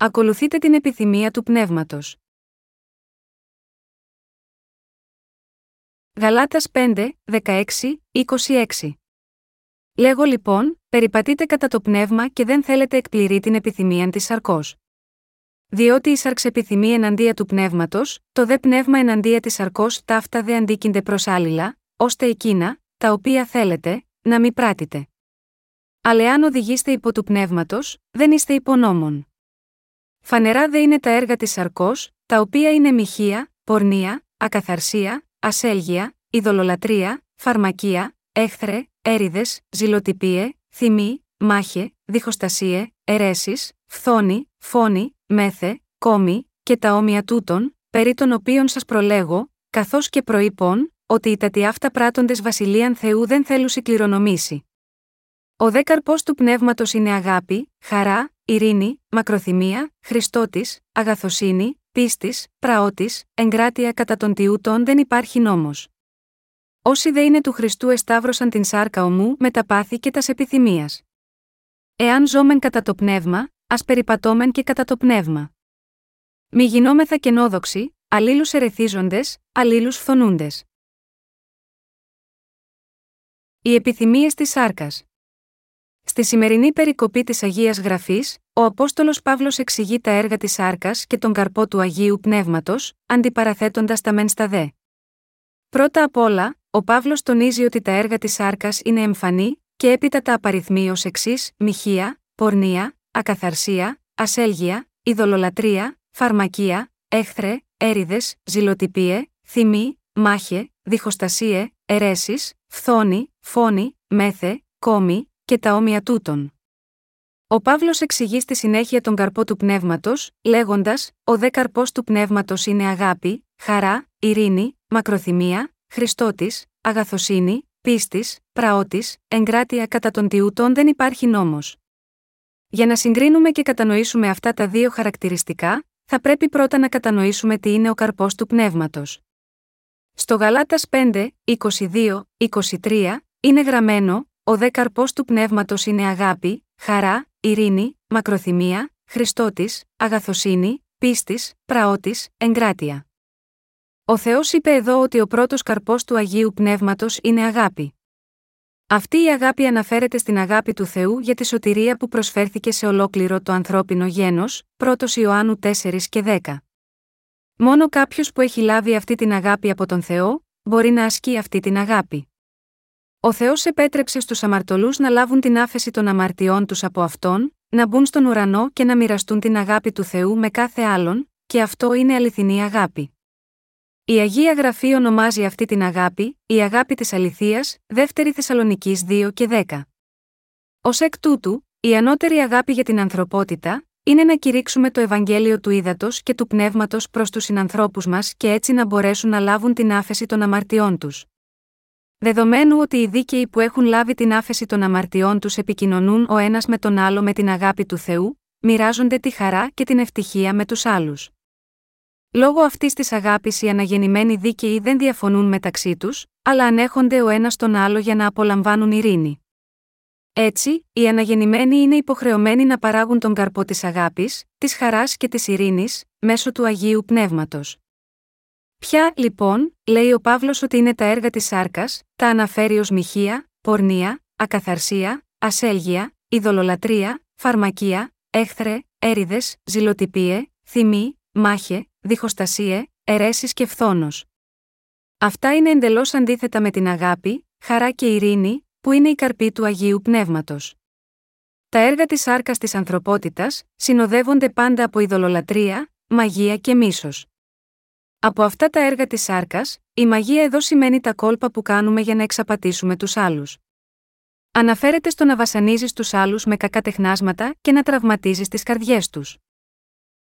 ακολουθείτε την επιθυμία του πνεύματος. Γαλάτας 5, 16, 26 Λέγω λοιπόν, περιπατείτε κατά το πνεύμα και δεν θέλετε εκπληρεί την επιθυμία της σαρκός. Διότι η σαρξ επιθυμεί εναντία του πνεύματος, το δε πνεύμα εναντία της σαρκός ταύτα δε αντίκυνται προς άλληλα, ώστε εκείνα, τα οποία θέλετε, να μην πράτητε. Αλλά εάν οδηγείστε υπό του πνεύματος, δεν είστε υπονόμων. Φανερά δε είναι τα έργα της σαρκός, τα οποία είναι μοιχεία, πορνεία, ακαθαρσία, ασέλγεια, ειδωλολατρεία, φαρμακεία, έχθρε, έριδες, ζηλοτυπίε, θυμή, μάχε, διχοστασίε, αιρέσεις, φθόνη, φόνη, μέθε, κόμη, και τα όμοια τούτων, περί των οποίων σας προλέγω, καθώς και προείπων, ότι οι τατοι αυτά πράτοντες βασιλείαν Θεού δεν θέλουν κληρονομήσει. Ο δε καρπό του πνεύματος είναι αγάπη, χαρά, ειρήνη, μακροθυμία, Χριστότης, αγαθοσύνη, πίστης, πραότη, εγκράτεια κατά των τιούτων δεν υπάρχει νόμος. Όσοι δε είναι του Χριστού εσταύρωσαν την σάρκα ομού με τα πάθη και τας επιθυμίας. Εάν ζώμεν κατά το πνεύμα, ας περιπατώμεν και κατά το πνεύμα. Μη γινόμεθα κενόδοξοι, αλλήλους ερεθίζοντες, αλλήλους φθονούντες. Οι επιθυμίες της σάρκας. Στη σημερινή περικοπή της Αγίας Γραφής, ο Απόστολος Παύλος εξηγεί τα έργα της σάρκα και τον καρπό του Αγίου Πνεύματος, αντιπαραθέτοντας τα μεν στα δε. Πρώτα απ' όλα, ο Παύλος τονίζει ότι τα έργα της σάρκα είναι εμφανή, και έπειτα τα απαριθμεί ως εξής: μοιχεία, πορνεία, ακαθαρσία, ασέλγεια, ειδωλολατρεία, φαρμακεία, έχθρε, έριδες, ζηλοτυπίε, θυμή, μάχε, διχοστασίε, αιρέσεις, φθόνη, φόνη, μέθε, κόμη, και τα όμοια τούτων. Ο Παύλος εξηγεί στη συνέχεια τον καρπό του πνεύματος, λέγοντας: Ο δε καρπός του πνεύματος είναι αγάπη, χαρά, ειρήνη, μακροθυμία, Χριστότης, αγαθοσύνη, πίστης, πραότη, εγκράτεια κατά των τιούτων δεν υπάρχει νόμος. Για να συγκρίνουμε και κατανοήσουμε αυτά τα δύο χαρακτηριστικά, θα πρέπει πρώτα να κατανοήσουμε τι είναι ο καρπός του πνεύματος. Στο Γαλάτας 5, 22, 23, είναι γραμμένο: Ο δε καρπό του πνεύματος είναι αγάπη, χαρά, ειρήνη, μακροθυμία, Χριστότης, αγαθοσύνη, πίστης, πραότη, εγκράτεια. Ο Θεός είπε εδώ ότι ο πρώτος καρπός του Αγίου Πνεύματος είναι αγάπη. Αυτή η αγάπη αναφέρεται στην αγάπη του Θεού για τη σωτηρία που προσφέρθηκε σε ολόκληρο το ανθρώπινο γένος, 1 Ιωάννου 4 και 10. Μόνο κάποιος που έχει λάβει αυτή την αγάπη από τον Θεό, μπορεί να ασκεί αυτή την αγάπη. Ο Θεός επέτρεψε στους αμαρτωλούς να λάβουν την άφεση των αμαρτιών τους από αυτόν, να μπουν στον ουρανό και να μοιραστούν την αγάπη του Θεού με κάθε άλλον, και αυτό είναι αληθινή αγάπη. Η Αγία Γραφή ονομάζει αυτή την αγάπη, η αγάπη της αληθείας, 2 Θεσσαλονική 2 και 10. Ω εκ τούτου, η ανώτερη αγάπη για την ανθρωπότητα, είναι να κηρύξουμε το Ευαγγέλιο του ύδατο και του πνεύματος προς τους συνανθρώπους μας και έτσι να μπορέσουν να λάβουν την άφεση των αμαρτιών τους. Δεδομένου ότι οι δίκαιοι που έχουν λάβει την άφεση των αμαρτιών τους επικοινωνούν ο ένας με τον άλλο με την αγάπη του Θεού, μοιράζονται τη χαρά και την ευτυχία με τους άλλους. Λόγω αυτής της αγάπης οι αναγεννημένοι δίκαιοι δεν διαφωνούν μεταξύ τους, αλλά ανέχονται ο ένας τον άλλο για να απολαμβάνουν ειρήνη. Έτσι, οι αναγεννημένοι είναι υποχρεωμένοι να παράγουν τον καρπό της αγάπης, της χαράς και της ειρήνης, μέσω του Αγίου Πνεύματος. Ποια, λοιπόν, λέει ο Παύλος ότι είναι τα έργα της σάρκας, τα αναφέρει ως μοιχεία, πορνεία, ακαθαρσία, ασέλγεια, ειδωλολατρεία, φαρμακεία, έχθρε, έριδες, ζηλοτυπίε, θυμή, μάχε, διχοστασίε, αιρέσεις και φθόνος. Αυτά είναι εντελώς αντίθετα με την αγάπη, χαρά και ειρήνη, που είναι η καρπή του Αγίου Πνεύματος. Τα έργα της άρκα της ανθρωπότητας συνοδεύονται πάντα από ειδωλολατρεία, μαγεία και μίσος. Από αυτά τα έργα της άρκα, η μαγεία εδώ σημαίνει τα κόλπα που κάνουμε για να εξαπατήσουμε τους άλλους. Αναφέρεται στο να βασανίζεις τους άλλους με κακά τεχνάσματα και να τραυματίζεις τις καρδιές τους.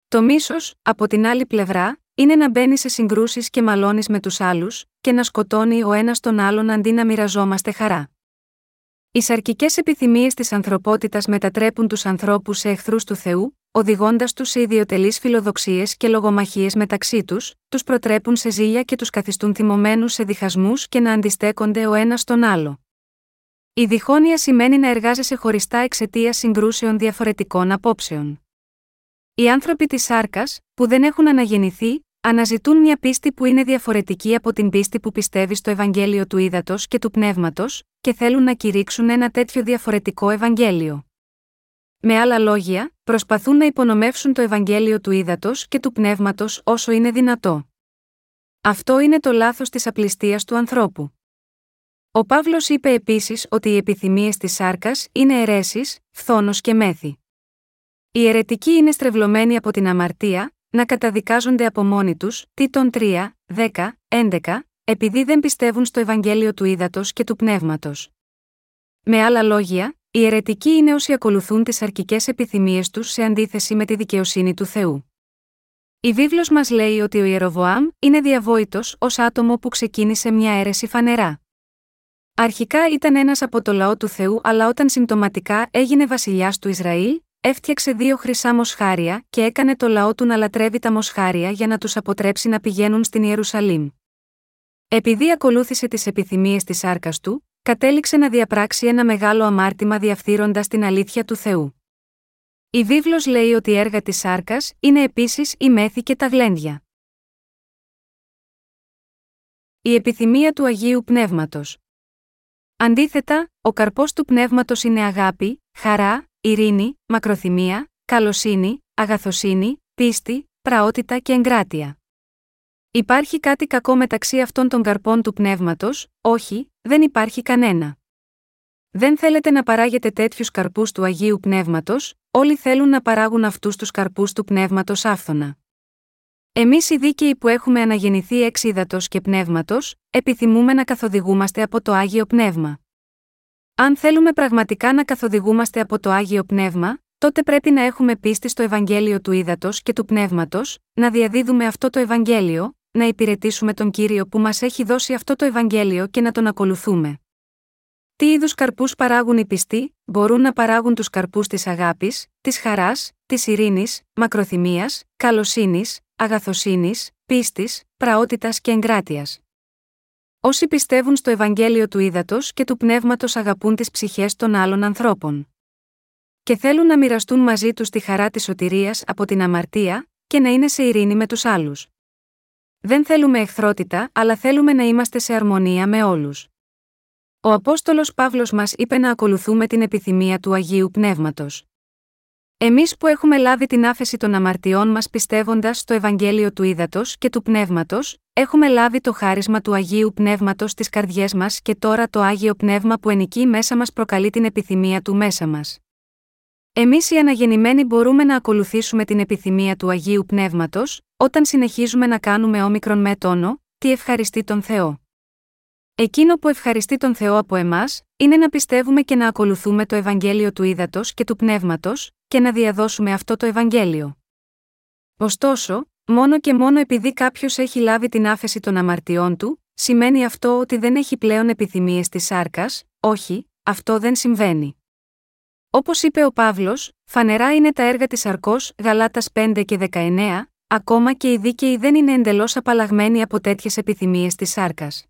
Το μίσος, από την άλλη πλευρά, είναι να μπαίνεις σε συγκρούσεις και μαλώνεις με τους άλλους, και να σκοτώνει ο ένας τον άλλον αντί να μοιραζόμαστε χαρά. Οι σαρκικές επιθυμίες της ανθρωπότητας μετατρέπουν τους ανθρώπους σε εχθρούς του Θεού, οδηγώντας τους σε ιδιωτελείς φιλοδοξίες και λογομαχίες μεταξύ τους, τους προτρέπουν σε ζήλια και τους καθιστούν θυμωμένους σε διχασμούς και να αντιστέκονται ο ένας τον άλλο. Η διχόνοια σημαίνει να εργάζεσαι χωριστά εξαιτία συγκρούσεων διαφορετικών απόψεων. Οι άνθρωποι της σάρκας, που δεν έχουν αναγεννηθεί, αναζητούν μια πίστη που είναι διαφορετική από την πίστη που πιστεύει στο Ευαγγέλιο του Ήδατος και του Πνεύματος, και θέλουν να κηρύξουν ένα τέτοιο διαφορετικό Ευαγγέλιο. Με άλλα λόγια, προσπαθούν να υπονομεύσουν το Ευαγγέλιο του Ήδατος και του Πνεύματος όσο είναι δυνατό. Αυτό είναι το λάθος της απληστίας του ανθρώπου. Ο Παύλος είπε επίσης ότι οι επιθυμίες της σάρκας είναι αιρέσεις, φθόνος και μέθη. Οι αιρετικοί είναι στρεβλωμένοι από την αμαρτία, να καταδικάζονται από μόνοι τους, Τίτων 3, 10, 11, επειδή δεν πιστεύουν στο Ευαγγέλιο του Ήδατος και του Πνεύματος. Με άλλα λόγια, οι αιρετικοί είναι όσοι ακολουθούν τις αρκικέ επιθυμίες τους σε αντίθεση με τη δικαιοσύνη του Θεού. Η βίβλος μας λέει ότι ο Ιεροβοάμ είναι διαβόητος ως άτομο που ξεκίνησε μια αίρεση φανερά. Αρχικά ήταν ένας από το λαό του Θεού, αλλά όταν συμπτωματικά έγινε βασιλιάς του Ισραήλ, έφτιαξε δύο χρυσά μοσχάρια και έκανε το λαό του να λατρεύει τα μοσχάρια για να τους αποτρέψει να πηγαίνουν στην Ιερουσαλήμ. Επειδή ακολούθησε τις επιθυμίες της άρκας του, κατέληξε να διαπράξει ένα μεγάλο αμάρτημα διαφθείροντας την αλήθεια του Θεού. Η βίβλος λέει ότι η έργα της σάρκας είναι επίσης η μέθη και τα γλέντια. Η επιθυμία του Αγίου Πνεύματος Αντίθετα, ο καρπός του πνεύματος είναι αγάπη, χαρά, ειρήνη, μακροθυμία, καλοσύνη, αγαθοσύνη, πίστη, πραότητα και εγκράτεια. Υπάρχει κάτι κακό μεταξύ αυτών των καρπών του πνεύματος, όχι, δεν υπάρχει κανένα. Δεν θέλετε να παράγετε τέτοιους καρπούς του Αγίου Πνεύματος, όλοι θέλουν να παράγουν αυτούς τους καρπούς του πνεύματος άφθονα. Εμείς οι δίκαιοι που έχουμε αναγεννηθεί εξ και πνεύματος, επιθυμούμε να καθοδηγούμαστε από το Άγιο Πνεύμα. Αν θέλουμε πραγματικά να καθοδηγούμαστε από το Άγιο Πνεύμα, τότε πρέπει να έχουμε πίστη στο Ευαγγέλιο του Ήδατος και του Πνεύματος, να διαδίδουμε αυτό το Ευαγγέλιο, να υπηρετήσουμε τον κύριο που μας έχει δώσει αυτό το Ευαγγέλιο και να τον ακολουθούμε. Τι είδους καρπούς παράγουν οι πιστοί, μπορούν να παράγουν τους καρπούς της αγάπης, της χαράς, της ειρήνης, μακροθυμίας, καλοσύνης, αγαθοσύνης, πίστης, πραότητας και εγκράτειας. Όσοι πιστεύουν στο Ευαγγέλιο του Ήδατος και του Πνεύματος αγαπούν τις ψυχές των άλλων ανθρώπων. Και θέλουν να μοιραστούν μαζί τους τη χαρά της σωτηρίας από την αμαρτία, και να είναι σε ειρήνη με τους άλλους. Δεν θέλουμε εχθρότητα, αλλά θέλουμε να είμαστε σε αρμονία με όλους. Ο Απόστολος Παύλος μας είπε να ακολουθούμε την επιθυμία του Αγίου Πνεύματος. Εμείς που έχουμε λάβει την άφεση των αμαρτιών μας πιστεύοντας στο Ευαγγέλιο του Ήδατος και του Πνεύματος, έχουμε λάβει το χάρισμα του Αγίου Πνεύματος στις καρδιές μας και τώρα το Άγιο Πνεύμα που ενικεί μέσα μας προκαλεί την επιθυμία του μέσα μας. Εμείς οι αναγεννημένοι μπορούμε να ακολουθήσουμε την επιθυμία του Αγίου Πνεύματος, όταν συνεχίζουμε να κάνουμε όμικρον με τόνο, τι ευχαριστεί τον Θεό. Εκείνο που ευχαριστεί τον Θεό από εμάς, είναι να πιστεύουμε και να ακολουθούμε το Ευαγγέλιο του Ήδατος και του Πνεύματος, και να διαδώσουμε αυτό το Ευαγγέλιο. Ωστόσο, μόνο και μόνο επειδή κάποιος έχει λάβει την άφεση των αμαρτιών του, σημαίνει αυτό ότι δεν έχει πλέον επιθυμίες της σάρκας, όχι, αυτό δεν συμβαίνει. Όπως είπε ο Παύλος, φανερά είναι τα έργα της Αρκός, Γαλάτας 5 και 19, ακόμα και οι δίκαιοι δεν είναι εντελώς απαλλαγμένοι από τέτοιες επιθυμίες της σάρκας.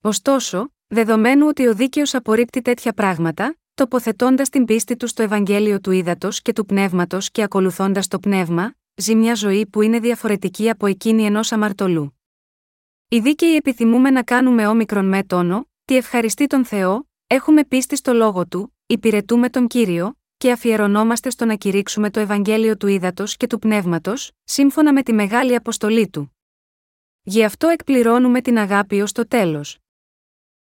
Ωστόσο, δεδομένου ότι ο δίκαιος απορρίπτει τέτοια πράγματα, τοποθετώντας την πίστη του στο Ευαγγέλιο του Ήδατος και του Πνεύματος και ακολουθώντας το Πνεύμα, ζει μια ζωή που είναι διαφορετική από εκείνη ενός αμαρτωλού. Οι δίκαιοι επιθυμούμε να κάνουμε όμικρον με τόνο, τι ευχαριστεί τον Θεό, έχουμε πίστη στο λόγο του, υπηρετούμε τον κύριο, και αφιερωνόμαστε στο να κηρύξουμε το Ευαγγέλιο του Ήδατος και του Πνεύματος, σύμφωνα με τη μεγάλη αποστολή του. Γι' αυτό εκπληρώνουμε την αγάπη ως το τέλος.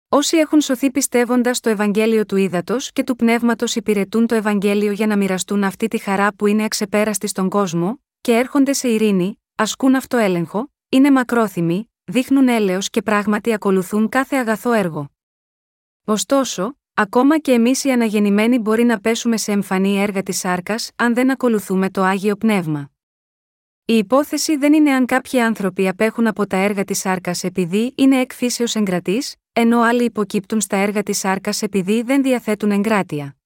Όσοι έχουν σωθεί πιστεύοντας το Ευαγγέλιο του Ήδατος και του Πνεύματος υπηρετούν το Ευαγγέλιο για να μοιραστούν αυτή τη χαρά που είναι αξεπέραστη στον κόσμο, και έρχονται σε ειρήνη, ασκούν αυτοέλεγχο, είναι μακρόθυμοι, δείχνουν έλεος και πράγματι ακολουθούν κάθε αγαθό έργο. Ωστόσο, ακόμα και εμείς οι αναγεννημένοι μπορεί να πέσουμε σε εμφανή έργα της σάρκας αν δεν ακολουθούμε το άγιο πνεύμα. Η υπόθεση δεν είναι αν κάποιοι άνθρωποι απέχουν από τα έργα της σάρκας επειδή είναι εκφύσεως εγκρατής, ενώ άλλοι υποκύπτουν στα έργα της σάρκας επειδή δεν διαθέτουν εγκράτεια.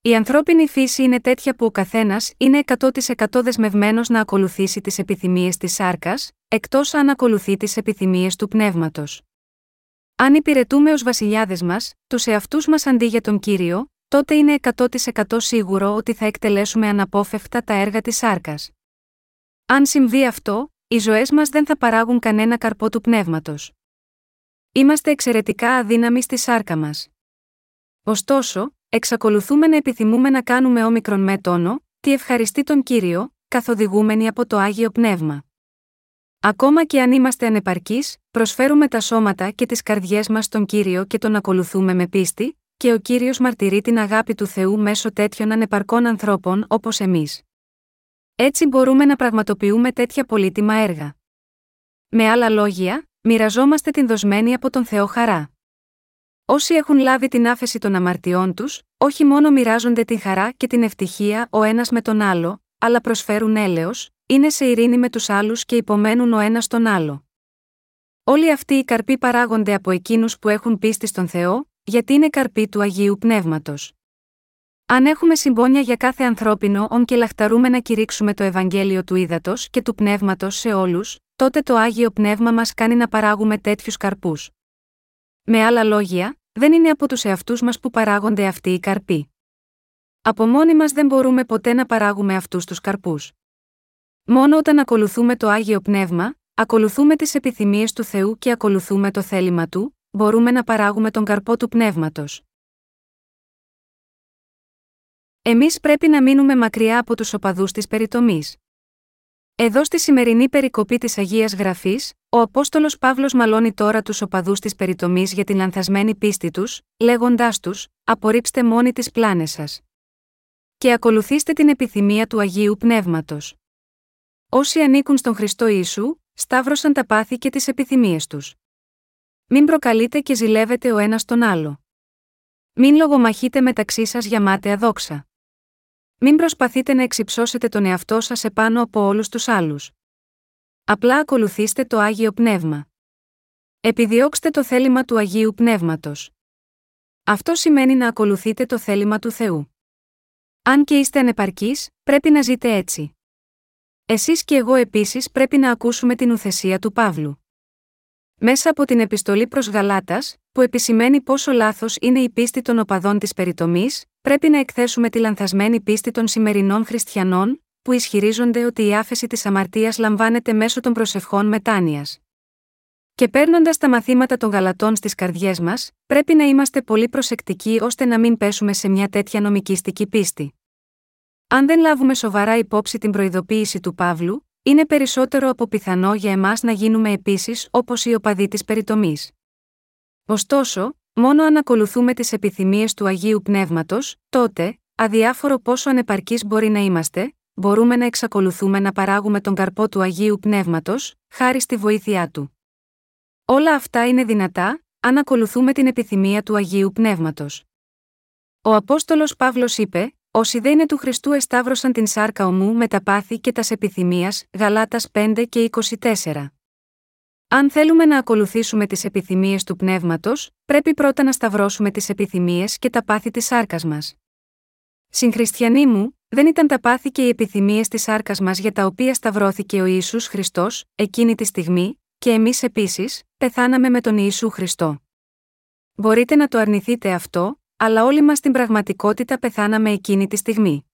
Η ανθρώπινη φύση είναι τέτοια που ο καθένας είναι 100% δεσμευμένος να ακολουθήσει τις επιθυμίες της σάρκας, εκτός αν ακολουθεί τις επιθυμίες του πνεύματος. Αν υπηρετούμε ως βασιλιάδες μας, τους εαυτούς μας αντί για τον κύριο, τότε είναι 100% σίγουρο ότι θα εκτελέσουμε αναπόφευκτα τα έργα της σάρκας. Αν συμβεί αυτό, οι ζωές μας δεν θα παράγουν κανένα καρπό του πνεύματος. Είμαστε εξαιρετικά αδύναμοι στη σάρκα μας. Ωστόσο, εξακολουθούμε να επιθυμούμε να κάνουμε όμικρον με τόνο, τι ευχαριστεί τον κύριο, καθοδηγούμενοι από το άγιο πνεύμα. Ακόμα και αν είμαστε ανεπαρκείς, προσφέρουμε τα σώματα και τις καρδιές μας στον κύριο και τον ακολουθούμε με πίστη, και ο κύριος μαρτυρεί την αγάπη του Θεού μέσω τέτοιων ανεπαρκών ανθρώπων όπως εμείς. Έτσι μπορούμε να πραγματοποιούμε τέτοια πολύτιμα έργα. Με άλλα λόγια, μοιραζόμαστε την δοσμένη από τον Θεό χαρά. Όσοι έχουν λάβει την άφεση των αμαρτιών τους, όχι μόνο μοιράζονται την χαρά και την ευτυχία ο ένας με τον άλλο, αλλά προσφέρουν έλεος, είναι σε ειρήνη με τους άλλους και υπομένουν ο ένας τον άλλο. Όλοι αυτοί οι καρποί παράγονται από εκείνους που έχουν πίστη στον Θεό, γιατί είναι καρποί του Αγίου Πνεύματος. Αν έχουμε συμπόνια για κάθε ανθρώπινο όν και λαχταρούμε να κηρύξουμε το Ευαγγέλιο του Ήδατος και του Πνεύματος σε όλους, τότε το Άγιο Πνεύμα μας κάνει να παράγουμε τέτοιους καρπούς. Με άλλα λόγια, δεν είναι από τους εαυτούς μας που παράγονται αυτοί οι καρποί. Από μόνοι μας δεν μπορούμε ποτέ να παράγουμε αυτούς τους καρπούς. Μόνο όταν ακολουθούμε το Άγιο Πνεύμα, ακολουθούμε τις επιθυμίες του Θεού και ακολουθούμε το θέλημα του, μπορούμε να παράγουμε τον καρπό του πνεύματος. Εμείς πρέπει να μείνουμε μακριά από τους οπαδούς της περιτομής. Εδώ στη σημερινή περικοπή της Αγίας Γραφής, ο Απόστολος Παύλος μαλώνει τώρα τους οπαδούς της περιτομής για την λανθασμένη πίστη τους, λέγοντάς τους: Απορρίψτε μόνοι τις πλάνες σας. Και ακολουθήστε την επιθυμία του Αγίου Πνεύματος. Όσοι ανήκουν στον Χριστό Ιησού, σταύρωσαν τα πάθη και τις επιθυμίες τους. Μην προκαλείτε και ζηλεύετε ο ένας τον άλλο. Μην λογομαχείτε μεταξύ σας για μάταια δόξα. Μην προσπαθείτε να εξυψώσετε τον εαυτό σας επάνω από όλους τους άλλους. Απλά ακολουθήστε το άγιο πνεύμα. Επιδιώξτε το θέλημα του Αγίου Πνεύματος. Αυτό σημαίνει να ακολουθείτε το θέλημα του Θεού. Αν και είστε ανεπαρκείς, πρέπει να ζείτε έτσι. Εσείς και εγώ επίσης πρέπει να ακούσουμε την ουθεσία του Παύλου. Μέσα από την επιστολή προς Γαλάτας, που επισημαίνει πόσο λάθος είναι η πίστη των οπαδών της περιτομής, πρέπει να εκθέσουμε τη λανθασμένη πίστη των σημερινών χριστιανών, που ισχυρίζονται ότι η άφεση της αμαρτίας λαμβάνεται μέσω των προσευχών μετάνοιας. Και παίρνοντας τα μαθήματα των Γαλατών στις καρδιές μας, πρέπει να είμαστε πολύ προσεκτικοί ώστε να μην πέσουμε σε μια τέτοια νομικιστική πίστη. Αν δεν λάβουμε σοβαρά υπόψη την προειδοποίηση του Παύλου, είναι περισσότερο από πιθανό για εμάς να γίνουμε επίσης όπως οι οπαδοί της περιτομής. Ωστόσο, μόνο αν ακολουθούμε τις επιθυμίες του Αγίου Πνεύματος, τότε, αδιάφορο πόσο ανεπαρκείς μπορεί να είμαστε, μπορούμε να εξακολουθούμε να παράγουμε τον καρπό του Αγίου Πνεύματος, χάρη στη βοήθειά του. Όλα αυτά είναι δυνατά, αν ακολουθούμε την επιθυμία του Αγίου Πνεύματος. Ο Απόστολος Παύλος είπε: Όσοι δεν είναι του Χριστού εσταύρωσαν την σάρκα ομού με τα πάθη και τας επιθυμίας, Γαλάτας 5 και 24. Αν θέλουμε να ακολουθήσουμε τις επιθυμίες του πνεύματος, πρέπει πρώτα να σταυρώσουμε τις επιθυμίες και τα πάθη της σάρκας μας. Συγχριστιανοί μου, δεν ήταν τα πάθη και οι επιθυμίες της σάρκας μας για τα οποία σταυρώθηκε ο Ιησούς Χριστός, εκείνη τη στιγμή, και εμείς επίσης, πεθάναμε με τον Ιησού Χριστό. Μπορείτε να το αρνηθείτε αυτό, αλλά όλοι μας στην πραγματικότητα πεθάναμε εκείνη τη στιγμή.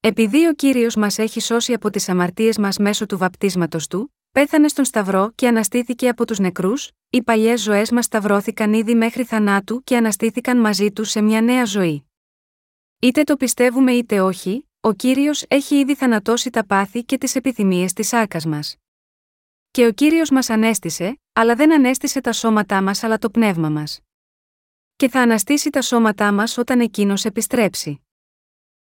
Επειδή ο κύριος μας έχει σώσει από τις αμαρτίες μας μέσω του βαπτίσματος του, πέθανε στον Σταυρό και αναστήθηκε από τους νεκρούς, οι παλιές ζωές μας σταυρώθηκαν ήδη μέχρι θανάτου και αναστήθηκαν μαζί του σε μια νέα ζωή. Είτε το πιστεύουμε είτε όχι, ο κύριος έχει ήδη θανατώσει τα πάθη και τις επιθυμίες της άρκα μας. Και ο κύριος μας ανέστησε, αλλά δεν ανέστησε τα σώματά μας αλλά το πνεύμα μας και θα αναστήσει τα σώματά μας όταν εκείνος επιστρέψει.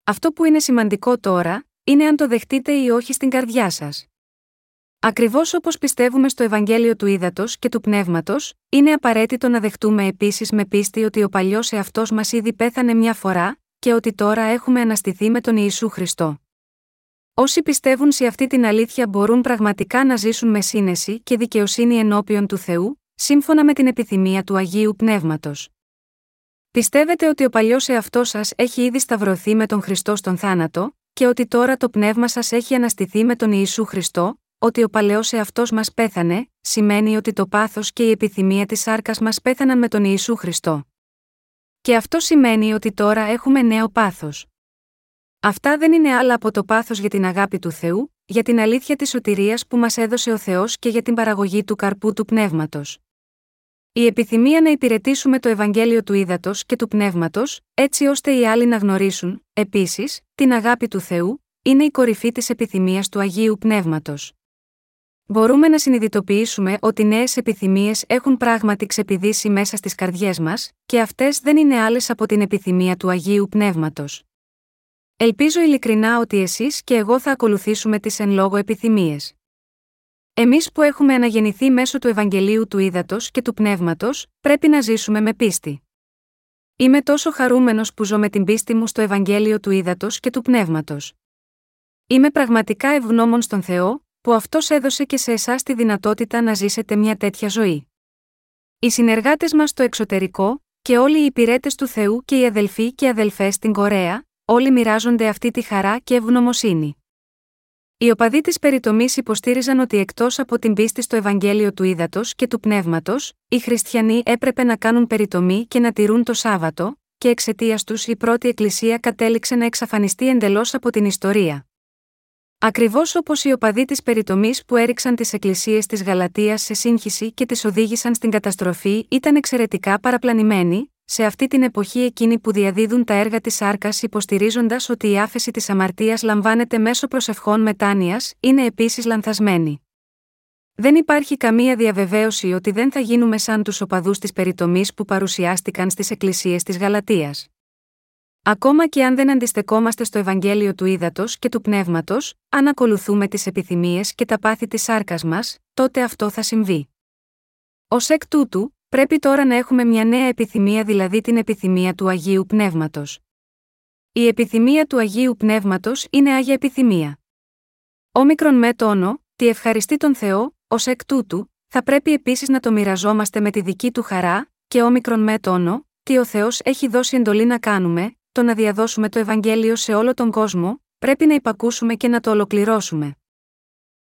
Αυτό που είναι σημαντικό τώρα, είναι αν το δεχτείτε ή όχι στην καρδιά σας. Ακριβώς όπως πιστεύουμε στο Ευαγγέλιο του Ήδατος και του Πνεύματος, είναι απαραίτητο να δεχτούμε επίσης με πίστη ότι ο παλιός εαυτός μας ήδη πέθανε μια φορά, και ότι τώρα έχουμε αναστηθεί με τον Ιησού Χριστό. Όσοι πιστεύουν σε αυτή την αλήθεια μπορούν πραγματικά να ζήσουν με σύνεση και δικαιοσύνη ενώπιον του Θεού, σύμφωνα με την επιθυμία του Αγίου Πνεύματος. Πιστεύετε ότι ο παλιός εαυτός σας έχει ήδη σταυρωθεί με τον Χριστό στον θάνατο, και ότι τώρα το πνεύμα σας έχει αναστηθεί με τον Ιησού Χριστό, ότι ο παλαιός εαυτός μας πέθανε, σημαίνει ότι το πάθος και η επιθυμία της σάρκας μας πέθαναν με τον Ιησού Χριστό. Και αυτό σημαίνει ότι τώρα έχουμε νέο πάθος. Αυτά δεν είναι άλλα από το πάθος για την αγάπη του Θεού, για την αλήθεια της σωτηρίας που μας έδωσε ο Θεός και για την παραγωγή του καρπού του πνεύματος. Η επιθυμία να υπηρετήσουμε το Ευαγγέλιο του Ήδατος και του Πνεύματος, έτσι ώστε οι άλλοι να γνωρίσουν, επίσης, την αγάπη του Θεού, είναι η κορυφή της επιθυμίας του Αγίου Πνεύματος. Μπορούμε να συνειδητοποιήσουμε ότι νέες επιθυμίες έχουν πράγματι ξεπηδήσει μέσα στις καρδιές μας, και αυτές δεν είναι άλλες από την επιθυμία του Αγίου Πνεύματος. Ελπίζω ειλικρινά ότι εσείς και εγώ θα ακολουθήσουμε τις εν λόγω επιθυμίες. Εμείς που έχουμε αναγεννηθεί μέσω του Ευαγγελίου του Ήδατος και του Πνεύματος, πρέπει να ζήσουμε με πίστη. Είμαι τόσο χαρούμενος που ζω με την πίστη μου στο Ευαγγέλιο του Ήδατος και του Πνεύματος. Είμαι πραγματικά ευγνώμων στον Θεό, που αυτός έδωσε και σε εσάς τη δυνατότητα να ζήσετε μια τέτοια ζωή. Οι συνεργάτες μας στο εξωτερικό, και όλοι οι υπηρέτες του Θεού και οι αδελφοί και αδελφές στην Κορέα, όλοι μοιράζονται αυτή τη χαρά και ευγνωμοσύνη. Οι οπαδοί της περιτομής υποστήριζαν ότι εκτός από την πίστη στο Ευαγγέλιο του Ήδατος και του Πνεύματος, οι χριστιανοί έπρεπε να κάνουν περιτομή και να τηρούν το Σάββατο, και εξαιτίας τους η πρώτη Εκκλησία κατέληξε να εξαφανιστεί εντελώς από την ιστορία. Ακριβώς όπως οι οπαδοί της περιτομής που έριξαν τις εκκλησίες της Γαλατείας σε σύγχυση και τις οδήγησαν στην καταστροφή ήταν εξαιρετικά παραπλανημένοι, σε αυτή την εποχή εκείνοι που διαδίδουν τα έργα της άρκας υποστηρίζοντας ότι η άφεση της αμαρτίας λαμβάνεται μέσω προσευχών μετάνοιας, είναι επίσης λανθασμένοι. Δεν υπάρχει καμία διαβεβαίωση ότι δεν θα γίνουμε σαν τους οπαδούς της περιτομής που παρουσιάστηκαν στις εκκλησίες της Γαλατείας. Ακόμα και αν δεν αντιστεκόμαστε στο Ευαγγέλιο του Ήδατος και του Πνεύματος, αν ακολουθούμε τις επιθυμίες και τα πάθη της άρκας μας, τότε αυτό θα συμβεί. Ω εκ τούτου, πρέπει τώρα να έχουμε μια νέα επιθυμία, δηλαδή την επιθυμία του Αγίου Πνεύματος. Η επιθυμία του Αγίου Πνεύματος είναι άγια επιθυμία. Όμικρον με τόνο, τι ευχαριστεί τον Θεό, ως εκ τούτου, θα πρέπει επίσης να το μοιραζόμαστε με τη δική του χαρά, και όμικρον με τόνο, τι ο Θεός έχει δώσει εντολή να κάνουμε, το να διαδώσουμε το Ευαγγέλιο σε όλο τον κόσμο, πρέπει να υπακούσουμε και να το ολοκληρώσουμε.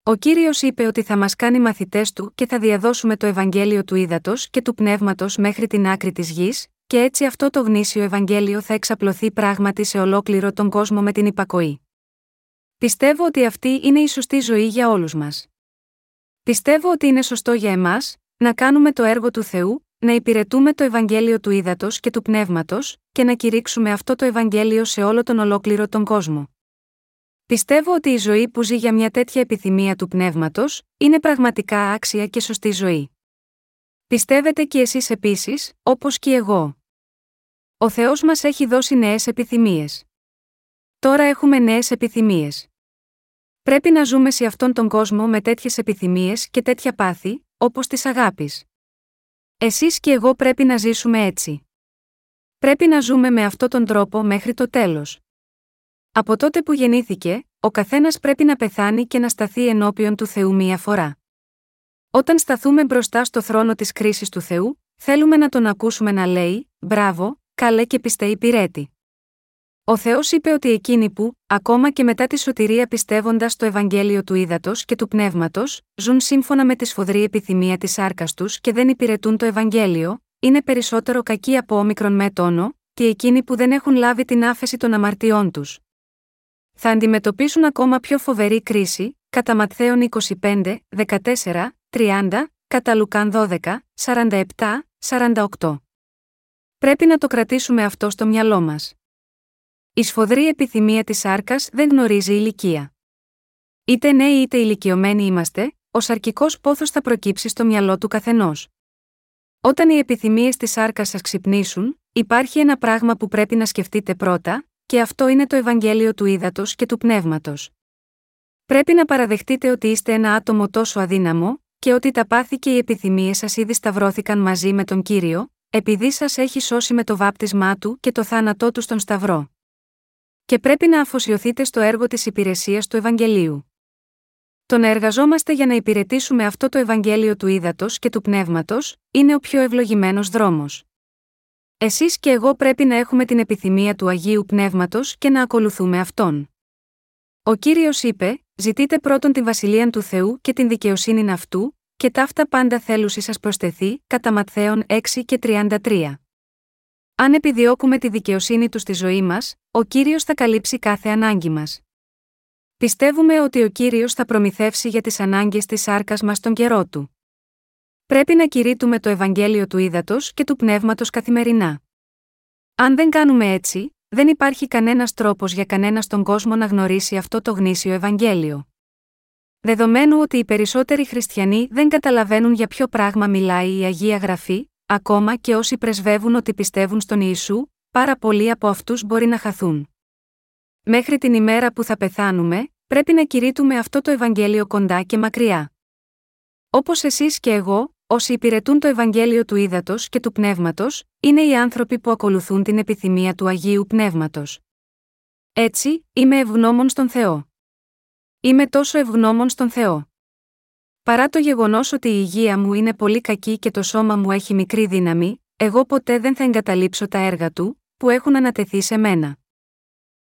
Ο κύριος είπε ότι θα μας κάνει μαθητές του και θα διαδώσουμε το Ευαγγέλιο του ύδατο και του πνεύματος μέχρι την άκρη της γης, και έτσι αυτό το γνήσιο Ευαγγέλιο θα εξαπλωθεί πράγματι σε ολόκληρο τον κόσμο με την υπακοή. Πιστεύω ότι αυτή είναι η σωστή ζωή για όλους μας. Πιστεύω ότι είναι σωστό για εμάς να κάνουμε το έργο του Θεού, να υπηρετούμε το Ευαγγέλιο του ύδατο και του πνεύματος, και να κηρύξουμε αυτό το Ευαγγέλιο σε όλο τον ολόκληρο τον κόσμο. Πιστεύω ότι η ζωή που ζει για μια τέτοια επιθυμία του πνεύματος, είναι πραγματικά άξια και σωστή ζωή. Πιστεύετε κι εσείς επίσης, όπως και εγώ. Ο Θεός μας έχει δώσει νέες επιθυμίες. Τώρα έχουμε νέες επιθυμίες. Πρέπει να ζούμε σε αυτόν τον κόσμο με τέτοιες επιθυμίες και τέτοια πάθη, όπως της αγάπης. Εσείς και εγώ πρέπει να ζήσουμε έτσι. Πρέπει να ζούμε με αυτόν τον τρόπο μέχρι το τέλος. Από τότε που γεννήθηκε, ο καθένας πρέπει να πεθάνει και να σταθεί ενώπιον του Θεού μία φορά. Όταν σταθούμε μπροστά στο θρόνο της κρίσης του Θεού, θέλουμε να τον ακούσουμε να λέει «Μπράβο, καλέ και πιστέη πυρέτη». Ο Θεός είπε ότι εκείνοι που, ακόμα και μετά τη σωτηρία πιστεύοντας το Ευαγγέλιο του ύδατο και του πνεύματος, ζουν σύμφωνα με τη σφοδρή επιθυμία της άρκας τους και δεν υπηρετούν το Ευαγγέλιο, είναι περισσότερο κακοί από όμικρον με τόνο, και εκείνοι που δεν έχουν λάβει την άφεση των αμαρτιών τους. Θα αντιμετωπίσουν ακόμα πιο φοβερή κρίση, κατά Ματθαίων 25, 14, 30, κατά Λουκάν 12, 47, 48. Πρέπει να το κρατήσουμε αυτό στο μυαλό μας. Η σφοδρή επιθυμία της άρκας δεν γνωρίζει ηλικία. Είτε νέοι είτε ηλικιωμένοι είμαστε, ο σαρκικός πόθος θα προκύψει στο μυαλό του καθενός. Όταν οι επιθυμίες της άρκας σας ξυπνήσουν, υπάρχει ένα πράγμα που πρέπει να σκεφτείτε πρώτα, και αυτό είναι το Ευαγγέλιο του ύδατο και του πνεύματος. Πρέπει να παραδεχτείτε ότι είστε ένα άτομο τόσο αδύναμο, και ότι τα πάθη και οι επιθυμίες σας ήδη σταυρώθηκαν μαζί με τον κύριο, επειδή σας έχει σώσει με το βάπτισμά του και το θάνατό του στον Σταυρό και πρέπει να αφοσιωθείτε στο έργο της υπηρεσίας του Ευαγγελίου. Το να εργαζόμαστε για να υπηρετήσουμε αυτό το Ευαγγέλιο του ύδατο και του πνεύματος, είναι ο πιο ευλογημένος δρόμος. Εσείς και εγώ πρέπει να έχουμε την επιθυμία του Αγίου Πνεύματος και να ακολουθούμε αυτόν. Ο κύριος είπε: Ζητείτε πρώτον την βασιλεία του Θεού και την δικαιοσύνη αυτού, και ταύτα πάντα θέλουσι σας προστεθεί, κατά Ματθαίων 6 και 33. Αν επιδιώκουμε τη δικαιοσύνη του στη ζωή μας, ο κύριος θα καλύψει κάθε ανάγκη μας. Πιστεύουμε ότι ο κύριος θα προμηθεύσει για τις ανάγκες της σάρκας μας τον καιρό του. Πρέπει να κηρύττουμε το Ευαγγέλιο του ύδατο και του πνεύματος καθημερινά. Αν δεν κάνουμε έτσι, δεν υπάρχει κανένας τρόπος για κανένας στον κόσμο να γνωρίσει αυτό το γνήσιο Ευαγγέλιο. Δεδομένου ότι οι περισσότεροι χριστιανοί δεν καταλαβαίνουν για ποιο πράγμα μιλάει η Αγία Γραφή, ακόμα και όσοι πρεσβεύουν ότι πιστεύουν στον Ιησού, πάρα πολλοί από αυτούς μπορεί να χαθούν. Μέχρι την ημέρα που θα πεθάνουμε, πρέπει να κηρύττουμε αυτό το Ευαγγέλιο κοντά και μακριά. Όπως εσείς και εγώ, όσοι υπηρετούν το Ευαγγέλιο του Ήδατος και του Πνεύματος, είναι οι άνθρωποι που ακολουθούν την επιθυμία του Αγίου Πνεύματος. Έτσι, είμαι ευγνώμων στον Θεό. Είμαι τόσο ευγνώμων στον Θεό. Παρά το γεγονός ότι η υγεία μου είναι πολύ κακή και το σώμα μου έχει μικρή δύναμη, εγώ ποτέ δεν θα εγκαταλείψω τα έργα του, που έχουν ανατεθεί σε μένα.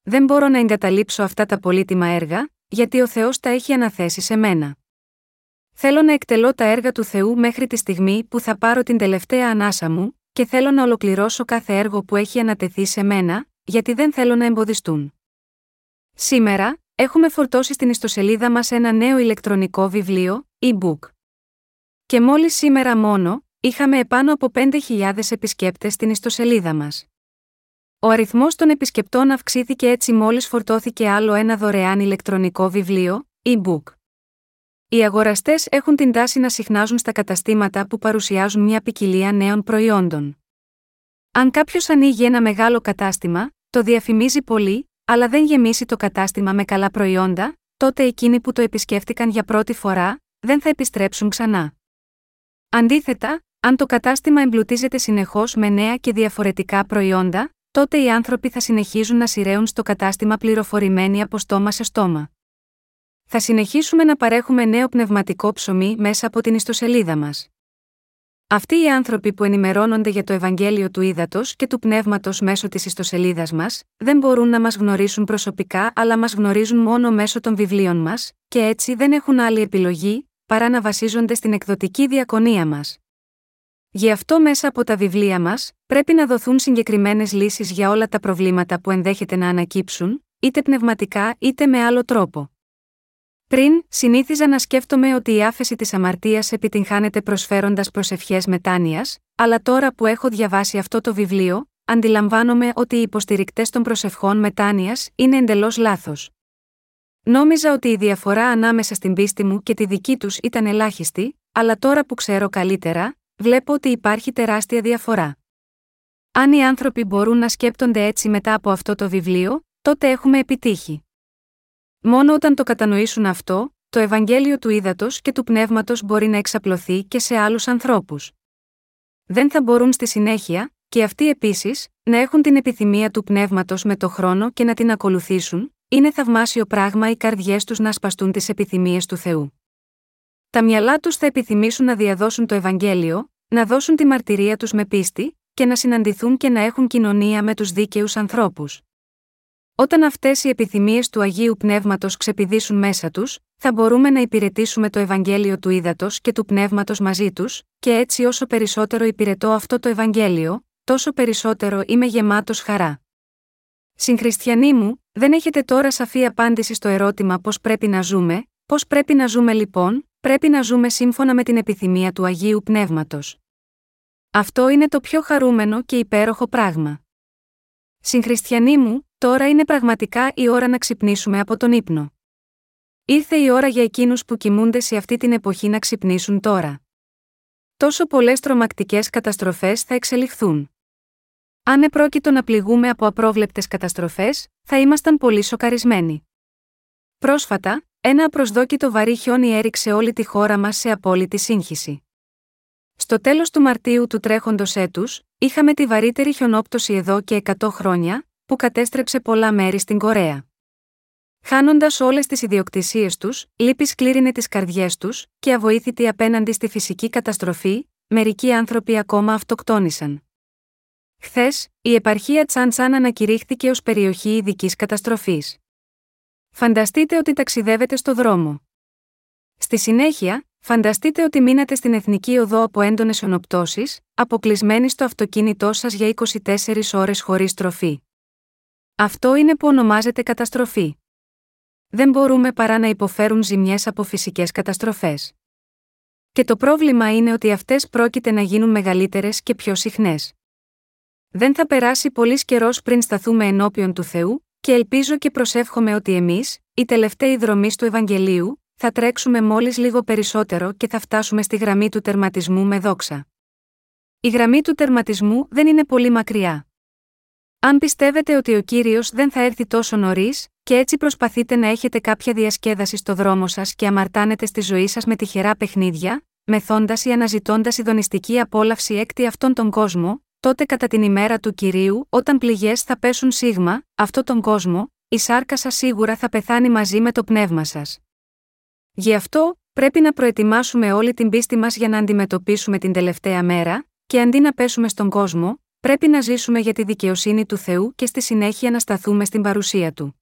Δεν μπορώ να εγκαταλείψω αυτά τα πολύτιμα έργα, γιατί ο Θεός τα έχει αναθέσει σε μένα. Θέλω να εκτελώ τα έργα του Θεού μέχρι τη στιγμή που θα πάρω την τελευταία ανάσα μου, και θέλω να ολοκληρώσω κάθε έργο που έχει ανατεθεί σε μένα, γιατί δεν θέλω να εμποδιστούν. Σήμερα, έχουμε φορτώσει στην ιστοσελίδα μας ένα νέο ηλεκτρονικό βιβλίο, e-book. Και μόλις σήμερα μόνο, είχαμε επάνω από 5.000 επισκέπτες στην ιστοσελίδα μας. Ο αριθμός των επισκεπτών αυξήθηκε έτσι μόλις φορτώθηκε άλλο ένα δωρεάν ηλεκτρονικό βιβλίο, e-book. Οι αγοραστές έχουν την τάση να συχνάζουν στα καταστήματα που παρουσιάζουν μια ποικιλία νέων προϊόντων. Αν κάποιος ανοίγει ένα μεγάλο κατάστημα, το διαφημίζει πολύ, αλλά δεν γεμίσει το κατάστημα με καλά προϊόντα, τότε εκείνοι που το επισκέφτηκαν για πρώτη φορά, δεν θα επιστρέψουν ξανά. Αντίθετα, αν το κατάστημα εμπλουτίζεται συνεχώς με νέα και διαφορετικά προϊόντα, τότε οι άνθρωποι θα συνεχίζουν να σειραίουν στο κατάστημα πληροφορημένοι από στόμα σε στόμα. Θα συνεχίσουμε να παρέχουμε νέο πνευματικό ψωμί μέσα από την ιστοσελίδα μας. Αυτοί οι άνθρωποι που ενημερώνονται για το Ευαγγέλιο του Ήδατος και του Πνεύματος μέσω της ιστοσελίδας μας, δεν μπορούν να μας γνωρίσουν προσωπικά αλλά μας γνωρίζουν μόνο μέσω των βιβλίων μας, και έτσι δεν έχουν άλλη επιλογή, παρά να βασίζονται στην εκδοτική διακονία μας. Γι' αυτό μέσα από τα βιβλία μας, πρέπει να δοθούν συγκεκριμένες λύσεις για όλα τα προβλήματα που ενδέχεται να ανακύψουν, είτε πνευματικά είτε με άλλο τρόπο. Πριν, συνήθιζα να σκέφτομαι ότι η άφεση της αμαρτίας επιτυγχάνεται προσφέροντας προσευχές μετάνοιας, αλλά τώρα που έχω διαβάσει αυτό το βιβλίο, αντιλαμβάνομαι ότι οι υποστηρικτές των προσευχών μετάνοιας είναι εντελώς λάθος. Νόμιζα ότι η διαφορά ανάμεσα στην πίστη μου και τη δική τους ήταν ελάχιστη, αλλά τώρα που ξέρω καλύτερα, βλέπω ότι υπάρχει τεράστια διαφορά. Αν οι άνθρωποι μπορούν να σκέπτονται έτσι μετά από αυτό το βιβλίο, τότε έχουμε επιτύχει. Μόνο όταν το κατανοήσουν αυτό, το Ευαγγέλιο του ύδατο και του πνεύματος μπορεί να εξαπλωθεί και σε άλλους ανθρώπους. Δεν θα μπορούν στη συνέχεια, και αυτοί επίσης, να έχουν την επιθυμία του πνεύματος με το χρόνο και να την ακολουθήσουν, είναι θαυμάσιο πράγμα οι καρδιές τους να σπαστούν τις επιθυμίες του Θεού. Τα μυαλά τους θα επιθυμήσουν να διαδώσουν το Ευαγγέλιο, να δώσουν τη μαρτυρία τους με πίστη, και να συναντηθούν και να έχουν κοινωνία με τους δίκαιους ανθρώπους. Όταν αυτές οι επιθυμίες του Αγίου Πνεύματος ξεπηδήσουν μέσα τους, θα μπορούμε να υπηρετήσουμε το Ευαγγέλιο του Ήδατος και του Πνεύματος μαζί τους, και έτσι όσο περισσότερο υπηρετώ αυτό το Ευαγγέλιο, τόσο περισσότερο είμαι γεμάτος χαρά. Συγχριστιανοί μου, δεν έχετε τώρα σαφή απάντηση στο ερώτημα πώς πρέπει να ζούμε, πώς πρέπει να ζούμε λοιπόν, πρέπει να ζούμε σύμφωνα με την επιθυμία του Αγίου Πνεύματος. Αυτό είναι το πιο χαρούμενο και υπέροχο πράγμα. Συγχριστιανοί μου, Τώρα είναι πραγματικά η ώρα να ξυπνήσουμε από τον ύπνο. Ήρθε η ώρα για εκείνους που κοιμούνται σε αυτή την εποχή να ξυπνήσουν τώρα. Τόσο πολλές τρομακτικές καταστροφές θα εξελιχθούν. Αν επρόκειτο να πληγούμε από απρόβλεπτες καταστροφές, θα ήμασταν πολύ σοκαρισμένοι. Πρόσφατα, ένα απροσδόκητο βαρύ χιόνι έριξε όλη τη χώρα μας σε απόλυτη σύγχυση. Στο τέλος του Μαρτίου του τρέχοντος έτους, είχαμε τη βαρύτερη χιονόπτωση εδώ και 100 χρόνια, που κατέστρεψε πολλά μέρη στην Κορέα. Χάνοντας όλες τις ιδιοκτησίες τους, λύπη κλήρινε τις καρδιές τους, και αβοήθητοι απέναντι στη φυσική καταστροφή, μερικοί άνθρωποι ακόμα αυτοκτόνησαν. Χθες, η επαρχία Τσάντσάν ανακηρύχθηκε ως περιοχή ειδικής καταστροφής. Φανταστείτε ότι ταξιδεύετε στο δρόμο. Στη συνέχεια, Φανταστείτε ότι μείνατε στην εθνική οδό από έντονες ονοπτώσεις, αποκλεισμένοι στο αυτοκίνητό σας για 24 ώρες χωρίς τροφή. Αυτό είναι που ονομάζεται καταστροφή. Δεν μπορούμε παρά να υποφέρουν ζημιές από φυσικές καταστροφές. Και το πρόβλημα είναι ότι αυτές πρόκειται να γίνουν μεγαλύτερες και πιο συχνές. Δεν θα περάσει πολύς καιρός πριν σταθούμε ενώπιον του Θεού, και ελπίζω και προσεύχομαι ότι εμείς, οι τελευταίοι δρομή του Ευαγγελίου, θα τρέξουμε μόλις λίγο περισσότερο και θα φτάσουμε στη γραμμή του τερματισμού με δόξα. Η γραμμή του τερματισμού δεν είναι πολύ μακριά. Αν πιστεύετε ότι ο κύριος δεν θα έρθει τόσο νωρίς, και έτσι προσπαθείτε να έχετε κάποια διασκέδαση στο δρόμο σας και αμαρτάνετε στη ζωή σας με τυχερά παιχνίδια, μεθώντας ή αναζητώντας ειδονιστική απόλαυση έκτη αυτόν τον κόσμο, τότε κατά την ημέρα του κυρίου, όταν πληγές θα πέσουν σίγμα, αυτόν τον κόσμο, η σάρκα σας σίγουρα θα πεθάνει μαζί με το πνεύμα σας. Γι' αυτό, πρέπει να προετοιμάσουμε όλη την πίστη μας για να αντιμετωπίσουμε την τελευταία μέρα, και αντί να πέσουμε στον κόσμο, πρέπει να ζήσουμε για τη δικαιοσύνη του Θεού και στη συνέχεια να σταθούμε στην παρουσία του.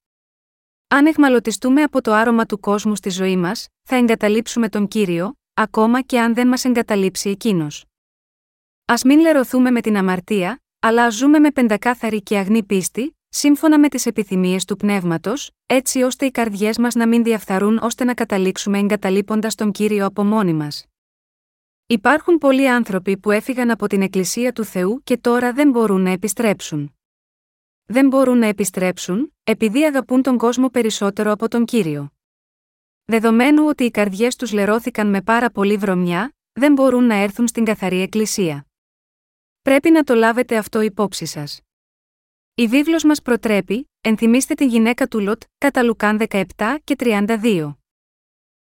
Αν εχμαλωτιστούμε από το άρωμα του κόσμου στη ζωή μας, θα εγκαταλείψουμε τον κύριο, ακόμα και αν δεν μας εγκαταλείψει εκείνος. Α μην λερωθούμε με την αμαρτία, αλλά ας ζούμε με πεντακάθαρη και αγνή πίστη, σύμφωνα με τις επιθυμίες του πνεύματος, έτσι ώστε οι καρδιές μας να μην διαφθαρούν ώστε να καταλήξουμε εγκαταλείποντας τον κύριο από μόνοι μας. Υπάρχουν πολλοί άνθρωποι που έφυγαν από την Εκκλησία του Θεού και τώρα δεν μπορούν να επιστρέψουν. Δεν μπορούν να επιστρέψουν, επειδή αγαπούν τον κόσμο περισσότερο από τον κύριο. Δεδομένου ότι οι καρδιές τους λερώθηκαν με πάρα πολύ βρωμιά, δεν μπορούν να έρθουν στην καθαρή Εκκλησία. Πρέπει να το λάβετε αυτό υπόψη σας. Η βίβλος μας προτρέπει, ενθυμίστε την γυναίκα του Λοτ, κατά Λουκάν 17 και 32.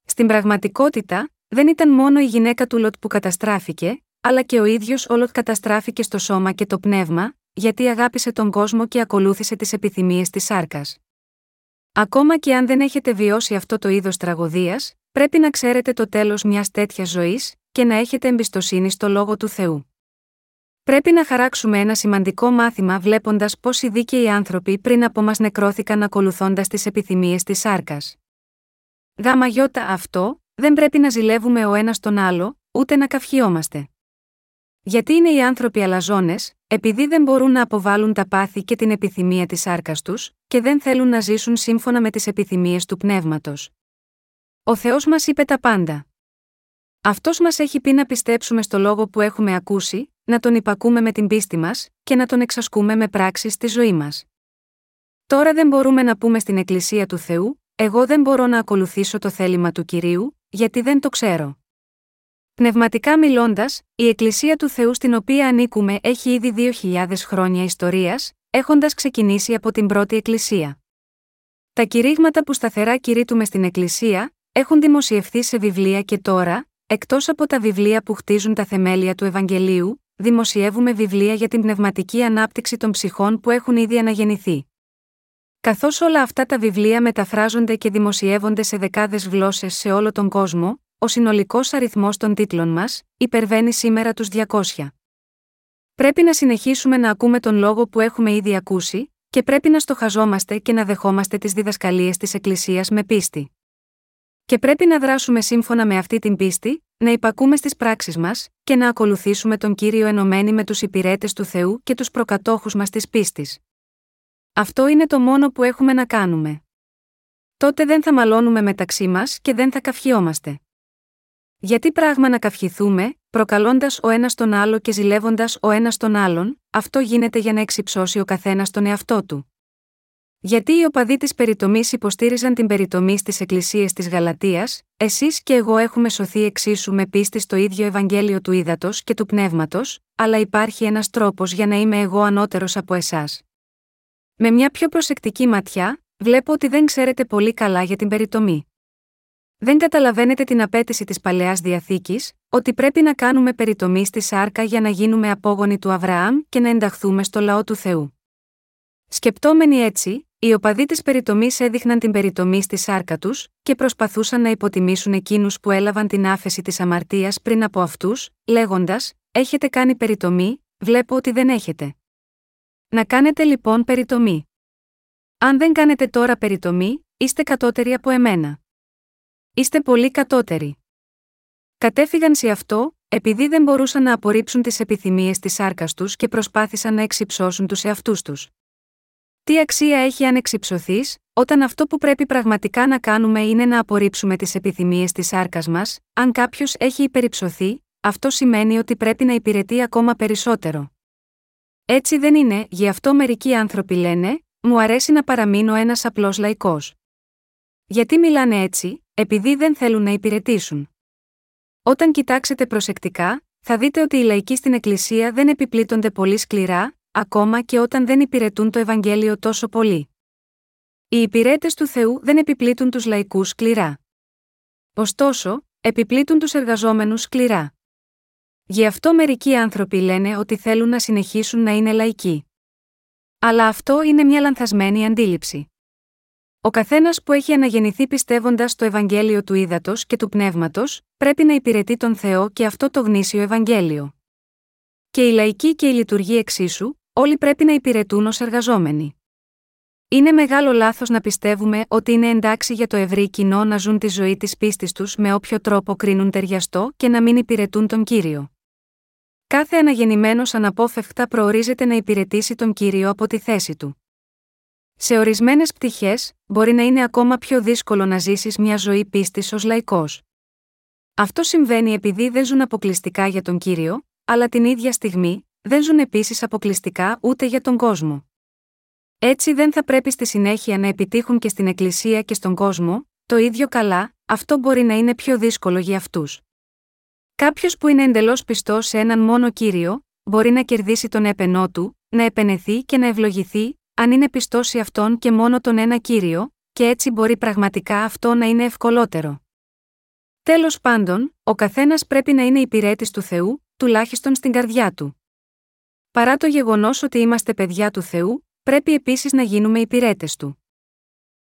Στην πραγματικότητα, δεν ήταν μόνο η γυναίκα του Λοτ που καταστράφηκε, αλλά και ο ίδιος ο Λοτ καταστράφηκε στο σώμα και το πνεύμα, γιατί αγάπησε τον κόσμο και ακολούθησε τις επιθυμίες της σάρκας. Ακόμα και αν δεν έχετε βιώσει αυτό το είδος τραγωδίας, πρέπει να ξέρετε το τέλος μιας τέτοιας ζωής και να έχετε εμπιστοσύνη στο Λόγο του Θεού. Πρέπει να χαράξουμε ένα σημαντικό μάθημα βλέποντας πώς οι δίκαιοι άνθρωποι πριν από μας νεκρώθηκαν ακολουθώντας τις επιθυμίες της σάρκας. Γάμα γιώτα αυτό, δεν πρέπει να ζηλεύουμε ο ένας τον άλλο, ούτε να καυχιόμαστε. Γιατί είναι οι άνθρωποι αλαζόνες, επειδή δεν μπορούν να αποβάλουν τα πάθη και την επιθυμία της σάρκα τους, και δεν θέλουν να ζήσουν σύμφωνα με τις επιθυμίες του πνεύματος. Ο Θεός μας είπε τα πάντα. Αυτός μας έχει πει να πιστέψουμε στο λόγο που έχουμε ακούσει, να τον υπακούμε με την πίστη μας, και να τον εξασκούμε με πράξεις στη ζωή μας. Τώρα δεν μπορούμε να πούμε στην Εκκλησία του Θεού, Εγώ δεν μπορώ να ακολουθήσω το θέλημα του κυρίου, γιατί δεν το ξέρω. Πνευματικά μιλώντας, η Εκκλησία του Θεού στην οποία ανήκουμε έχει ήδη 2.000 χρόνια ιστορίας, έχοντας ξεκινήσει από την πρώτη Εκκλησία. Τα κηρύγματα που σταθερά κηρύττουμε στην Εκκλησία, έχουν δημοσιευθεί σε βιβλία και τώρα, εκτός από τα βιβλία που χτίζουν τα θεμέλια του Ευαγγελίου, δημοσιεύουμε βιβλία για την πνευματική ανάπτυξη των ψυχών που έχουν ήδη αναγεννηθεί. Καθώς όλα αυτά τα βιβλία μεταφράζονται και δημοσιεύονται σε δεκάδες γλώσσες σε όλο τον κόσμο, ο συνολικός αριθμός των τίτλων μας υπερβαίνει σήμερα τους 200. Πρέπει να συνεχίσουμε να ακούμε τον λόγο που έχουμε ήδη ακούσει, και πρέπει να στοχαζόμαστε και να δεχόμαστε τις διδασκαλίες της Εκκλησίας με πίστη. Και πρέπει να δράσουμε σύμφωνα με αυτή την πίστη, να υπακούμε στις πράξεις μας, και να ακολουθήσουμε τον κύριο ενωμένοι με τους υπηρέτες του Θεού και τους προκατόχους μας της πίστης. Αυτό είναι το μόνο που έχουμε να κάνουμε. Τότε δεν θα μαλώνουμε μεταξύ μας και δεν θα καυχιόμαστε. Γιατί πράγμα να καυχηθούμε, προκαλώντας ο ένας τον άλλο και ζηλεύοντας ο ένας τον άλλον, αυτό γίνεται για να εξυψώσει ο καθένας τον εαυτό του. Γιατί οι οπαδοί της περιτομής υποστήριζαν την περιτομή στις εκκλησίες της Γαλατείας, εσείς και εγώ έχουμε σωθεί εξίσου με πίστη στο ίδιο Ευαγγέλιο του ύδατο και του πνεύματος, αλλά υπάρχει ένας τρόπος για να είμαι εγώ ανώτερος από εσάς. Με μια πιο προσεκτική ματιά, βλέπω ότι δεν ξέρετε πολύ καλά για την περιτομή. Δεν καταλαβαίνετε την απέτηση της παλαιάς διαθήκης, ότι πρέπει να κάνουμε περιτομή στη σάρκα για να γίνουμε απόγονοι του Αβραάμ και να ενταχθούμε στο λαό του Θεού. Σκεπτόμενοι έτσι, οι οπαδοί της περιτομής έδειχναν την περιτομή στη σάρκα τους, και προσπαθούσαν να υποτιμήσουν εκείνους που έλαβαν την άφεση της αμαρτίας πριν από αυτούς, λέγοντας: Έχετε κάνει περιτομή, βλέπω ότι δεν έχετε. Να κάνετε λοιπόν περιτομή. Αν δεν κάνετε τώρα περιτομή, είστε κατώτεροι από εμένα. Είστε πολύ κατώτεροι. Κατέφυγαν σε αυτό, επειδή δεν μπορούσαν να απορρίψουν τις επιθυμίες της σάρκας τους και προσπάθησαν να εξυψώσουν τους εαυτούς τους. Τι αξία έχει αν εξυψωθείς, όταν αυτό που πρέπει πραγματικά να κάνουμε είναι να απορρίψουμε τις επιθυμίες της σάρκας μας, αν κάποιος έχει υπερυψωθεί, αυτό σημαίνει ότι πρέπει να υπηρετεί ακόμα περισσότερο. Έτσι δεν είναι, γι' αυτό μερικοί άνθρωποι λένε, μου αρέσει να παραμείνω ένας απλός λαϊκός. Γιατί μιλάνε έτσι, επειδή δεν θέλουν να υπηρετήσουν. Όταν κοιτάξετε προσεκτικά, θα δείτε ότι οι λαϊκοί στην Εκκλησία δεν επιπλήττονται πολύ σκληρά, ακόμα και όταν δεν υπηρετούν το Ευαγγέλιο τόσο πολύ. Οι υπηρέτες του Θεού δεν επιπλήττουν τους λαϊκούς σκληρά. Ωστόσο, επιπλήττουν τους εργαζόμενους σκληρά. Γι' αυτό μερικοί άνθρωποι λένε ότι θέλουν να συνεχίσουν να είναι λαϊκοί. Αλλά αυτό είναι μια λανθασμένη αντίληψη. Ο καθένας που έχει αναγεννηθεί πιστεύοντας στο Ευαγγέλιο του Ήδατος και του Πνεύματος, πρέπει να υπηρετεί τον Θεό και αυτό το γνήσιο Ευαγγέλιο. Και η λαϊκή και η λειτουργή εξίσου, όλοι πρέπει να υπηρετούν ως εργαζόμενοι. Είναι μεγάλο λάθος να πιστεύουμε ότι είναι εντάξει για το ευρύ κοινό να ζουν τη ζωή της πίστης τους με όποιο τρόπο κρίνουν ταιριαστό και να μην υπηρετούν τον κύριο. Κάθε αναγεννημένος αναπόφευκτα προορίζεται να υπηρετήσει τον κύριο από τη θέση του. Σε ορισμένες πτυχές, μπορεί να είναι ακόμα πιο δύσκολο να ζήσεις μια ζωή πίστης ως λαϊκός. Αυτό συμβαίνει επειδή δεν ζουν αποκλειστικά για τον κύριο, αλλά την ίδια στιγμή, δεν ζουν επίσης αποκλειστικά ούτε για τον κόσμο. Έτσι δεν θα πρέπει στη συνέχεια να επιτύχουν και στην Εκκλησία και στον κόσμο, το ίδιο καλά, αυτό μπορεί να είναι πιο δύσκολο για αυτούς. Κάποιος που είναι εντελώς πιστός σε έναν μόνο κύριο, μπορεί να κερδίσει τον έπαινό του, να επενεθεί και να ευλογηθεί, αν είναι πιστός σε αυτόν και μόνο τον ένα κύριο, και έτσι μπορεί πραγματικά αυτό να είναι ευκολότερο. Τέλος πάντων, ο καθένας πρέπει να είναι υπηρέτης του Θεού, τουλάχιστον στην καρδιά του. Παρά το γεγονός ότι είμαστε παιδιά του Θεού, πρέπει επίσης να γίνουμε υπηρέτες του.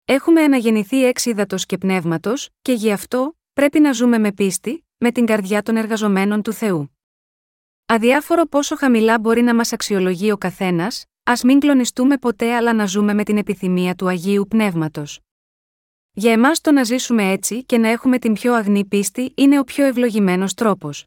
Έχουμε αναγεννηθεί εξ και πνεύματος, και γι' αυτό, πρέπει να ζούμε με πίστη, με την καρδιά των εργαζομένων του Θεού. Αδιάφορο πόσο χαμηλά μπορεί να μας αξιολογεί ο καθένας, ας μην κλονιστούμε ποτέ αλλά να ζούμε με την επιθυμία του Αγίου Πνεύματος. Για εμάς το να ζήσουμε έτσι και να έχουμε την πιο αγνή πίστη είναι ο πιο ευλογημένος τρόπος.